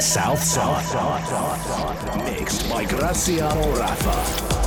South Side. Mixed by Graziano Raffa.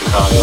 Chicago.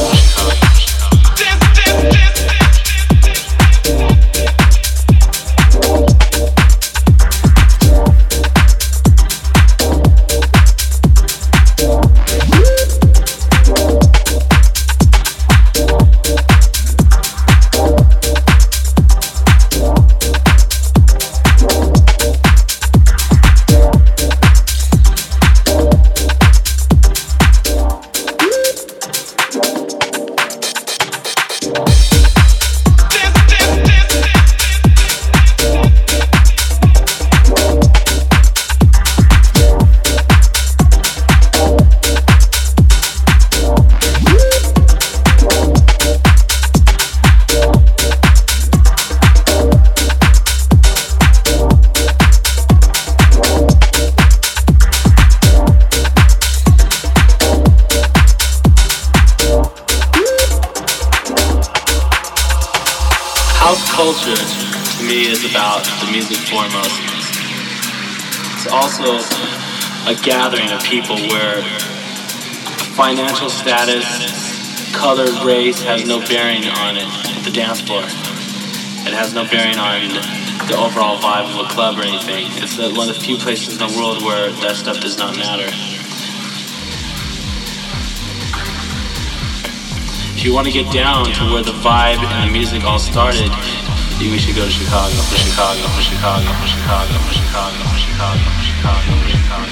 Race has no bearing on it, the dance floor. It has no bearing on the overall vibe of a club or anything. It's one of the few places in the world where that stuff does not matter. If you want to get down to where the vibe and the music all started, we should go to Chicago, for Chicago, for Chicago, for Chicago, for Chicago, for Chicago, for Chicago, for. Chicago.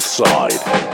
South Side.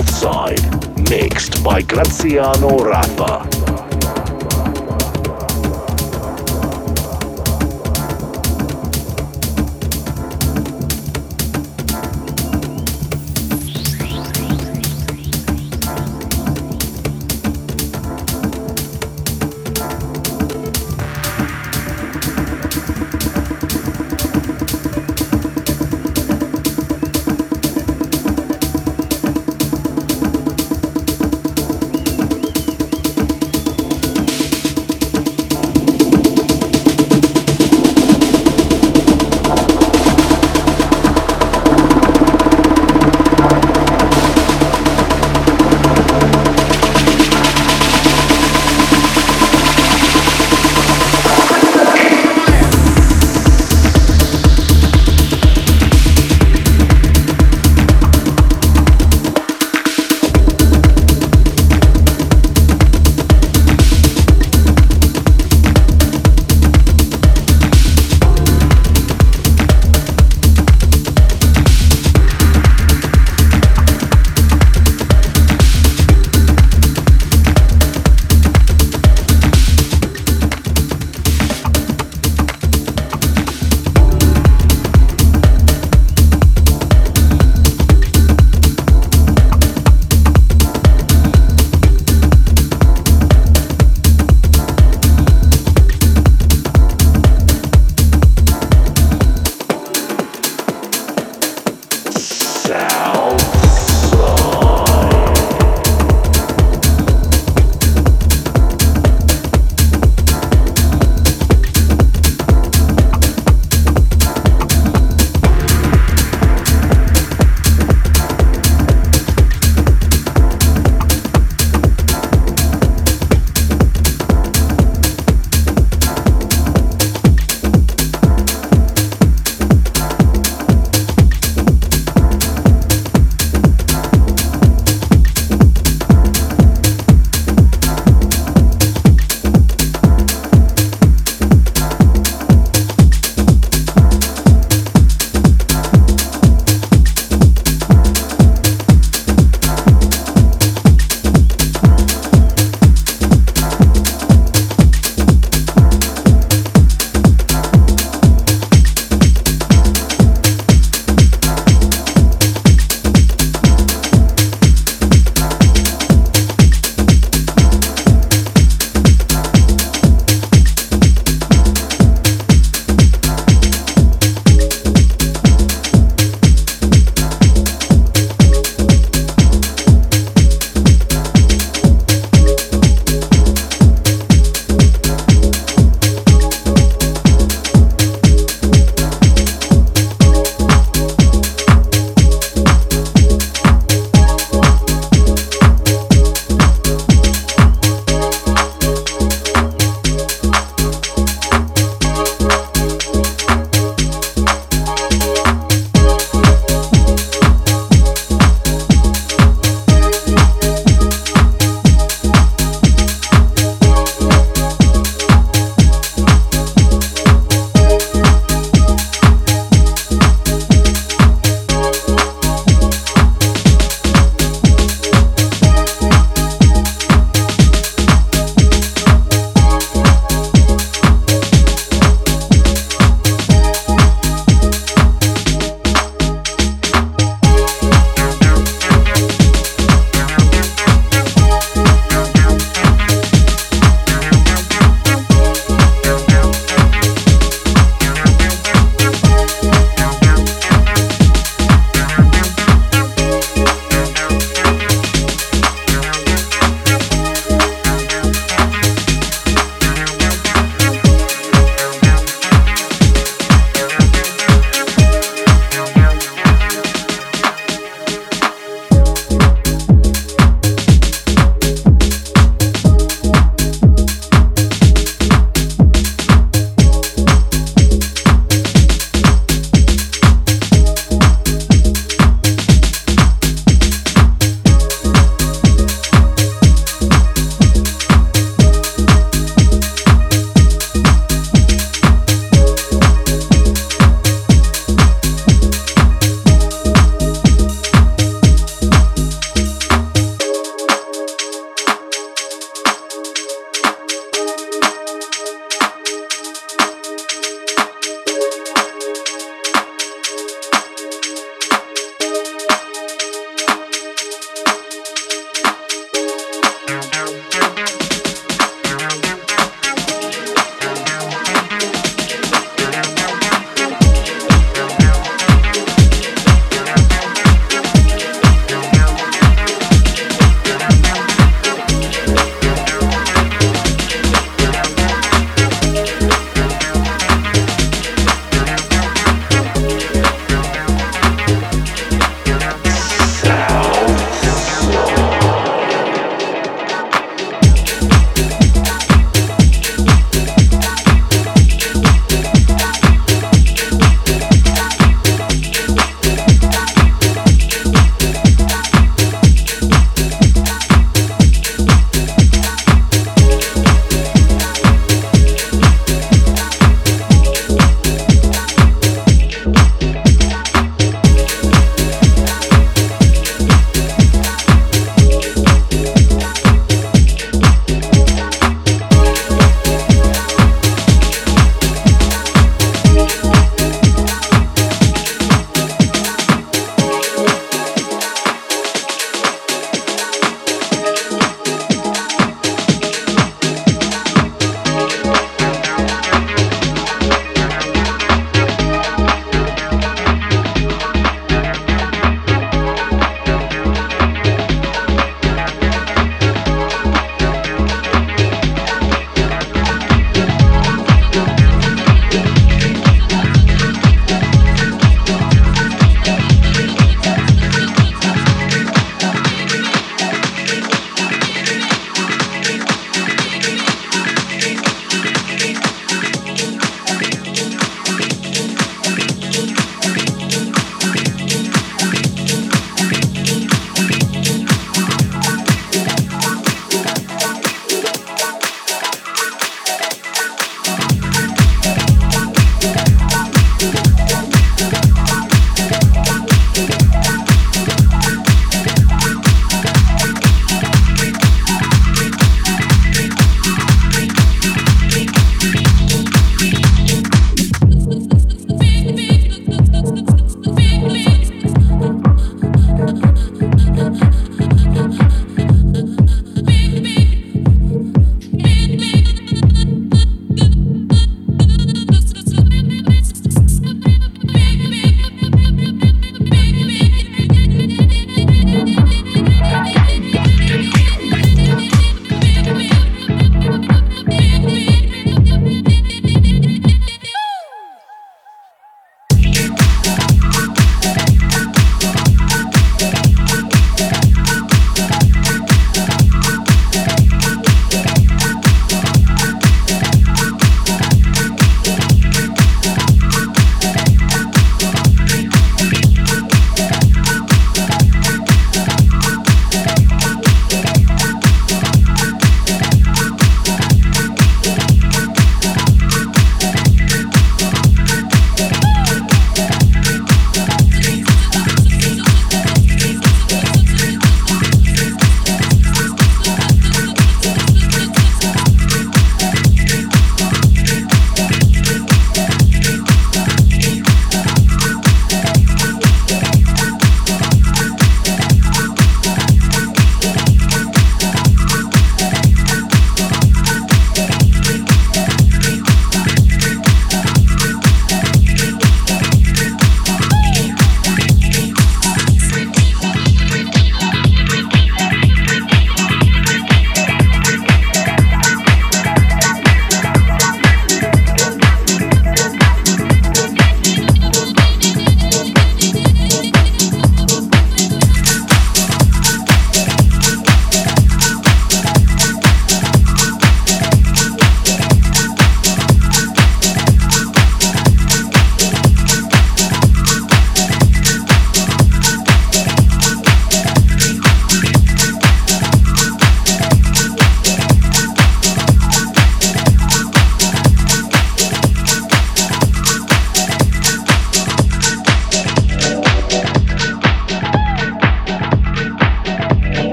Outside, mixed by Graziano Raffa.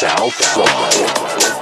South Side.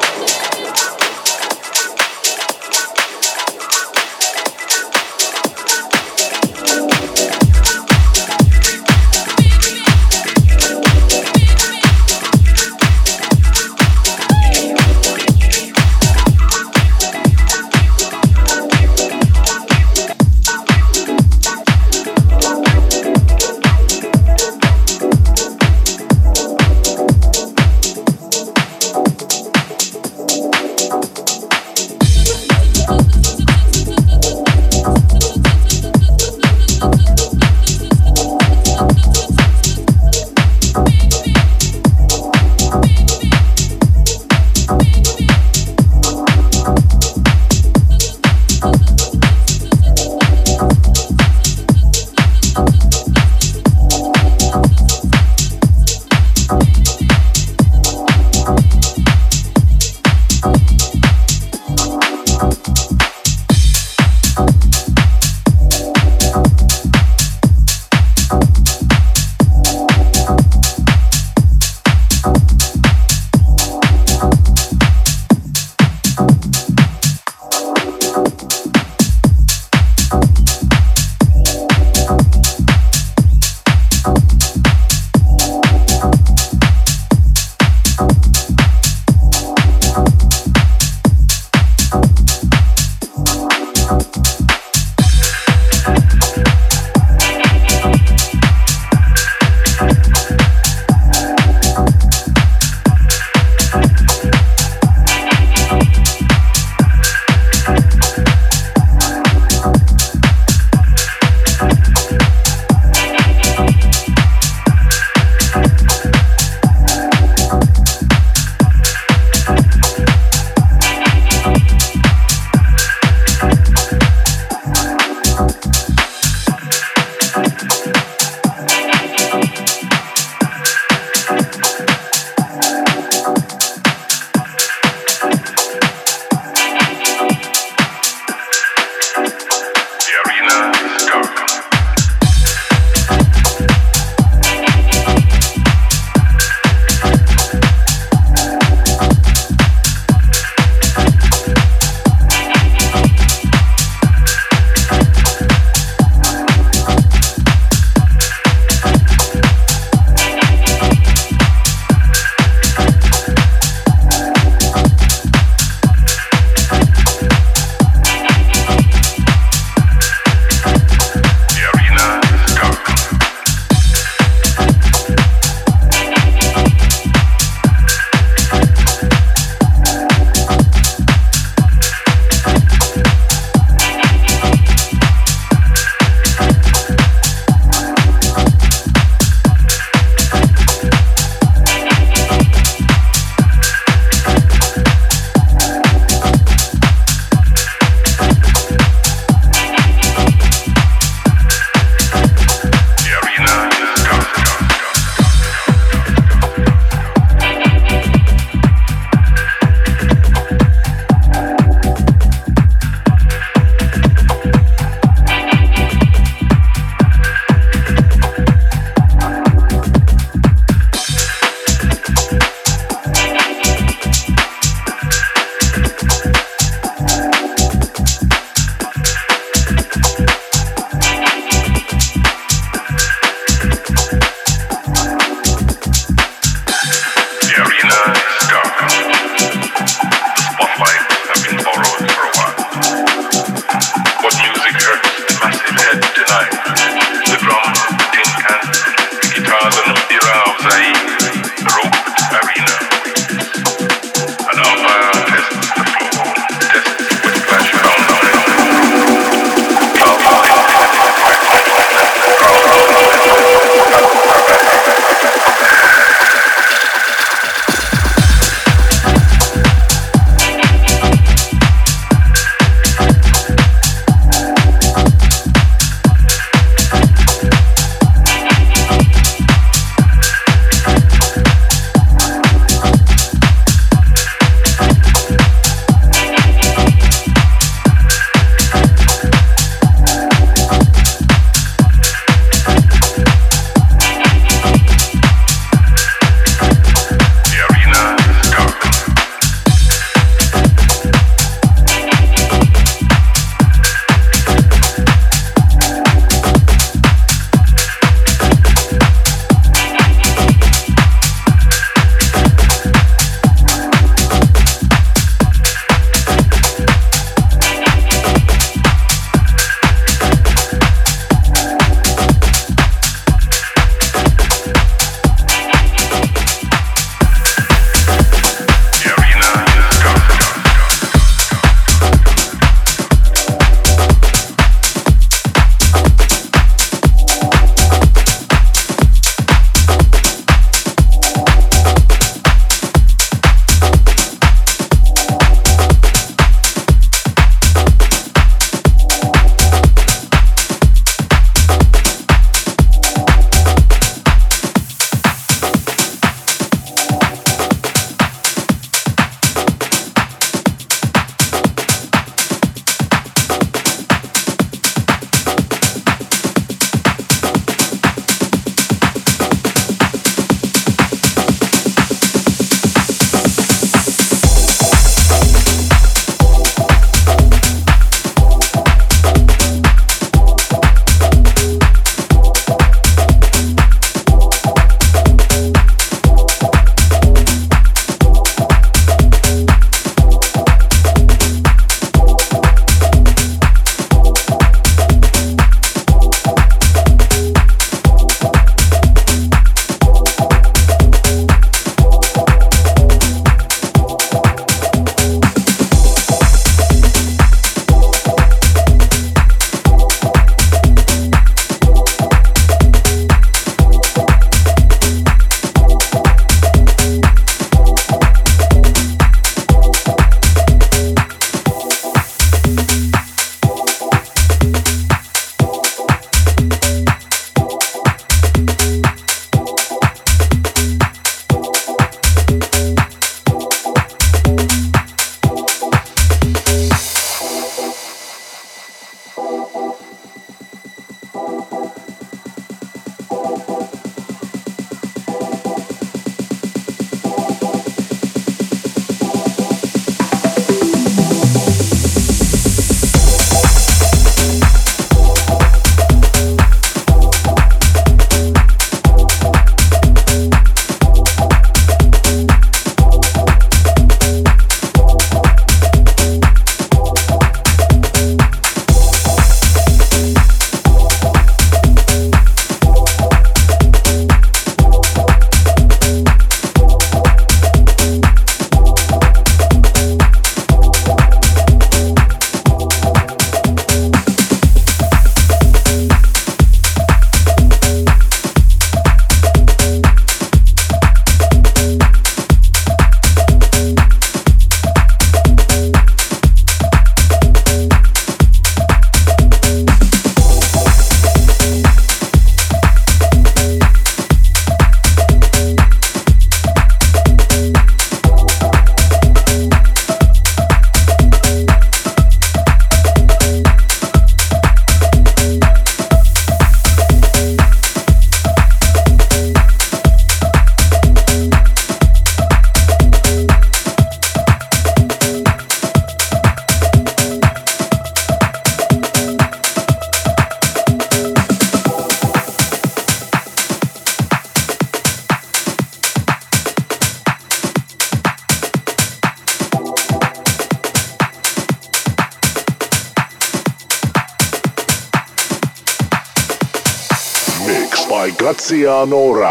Graziano Raffa.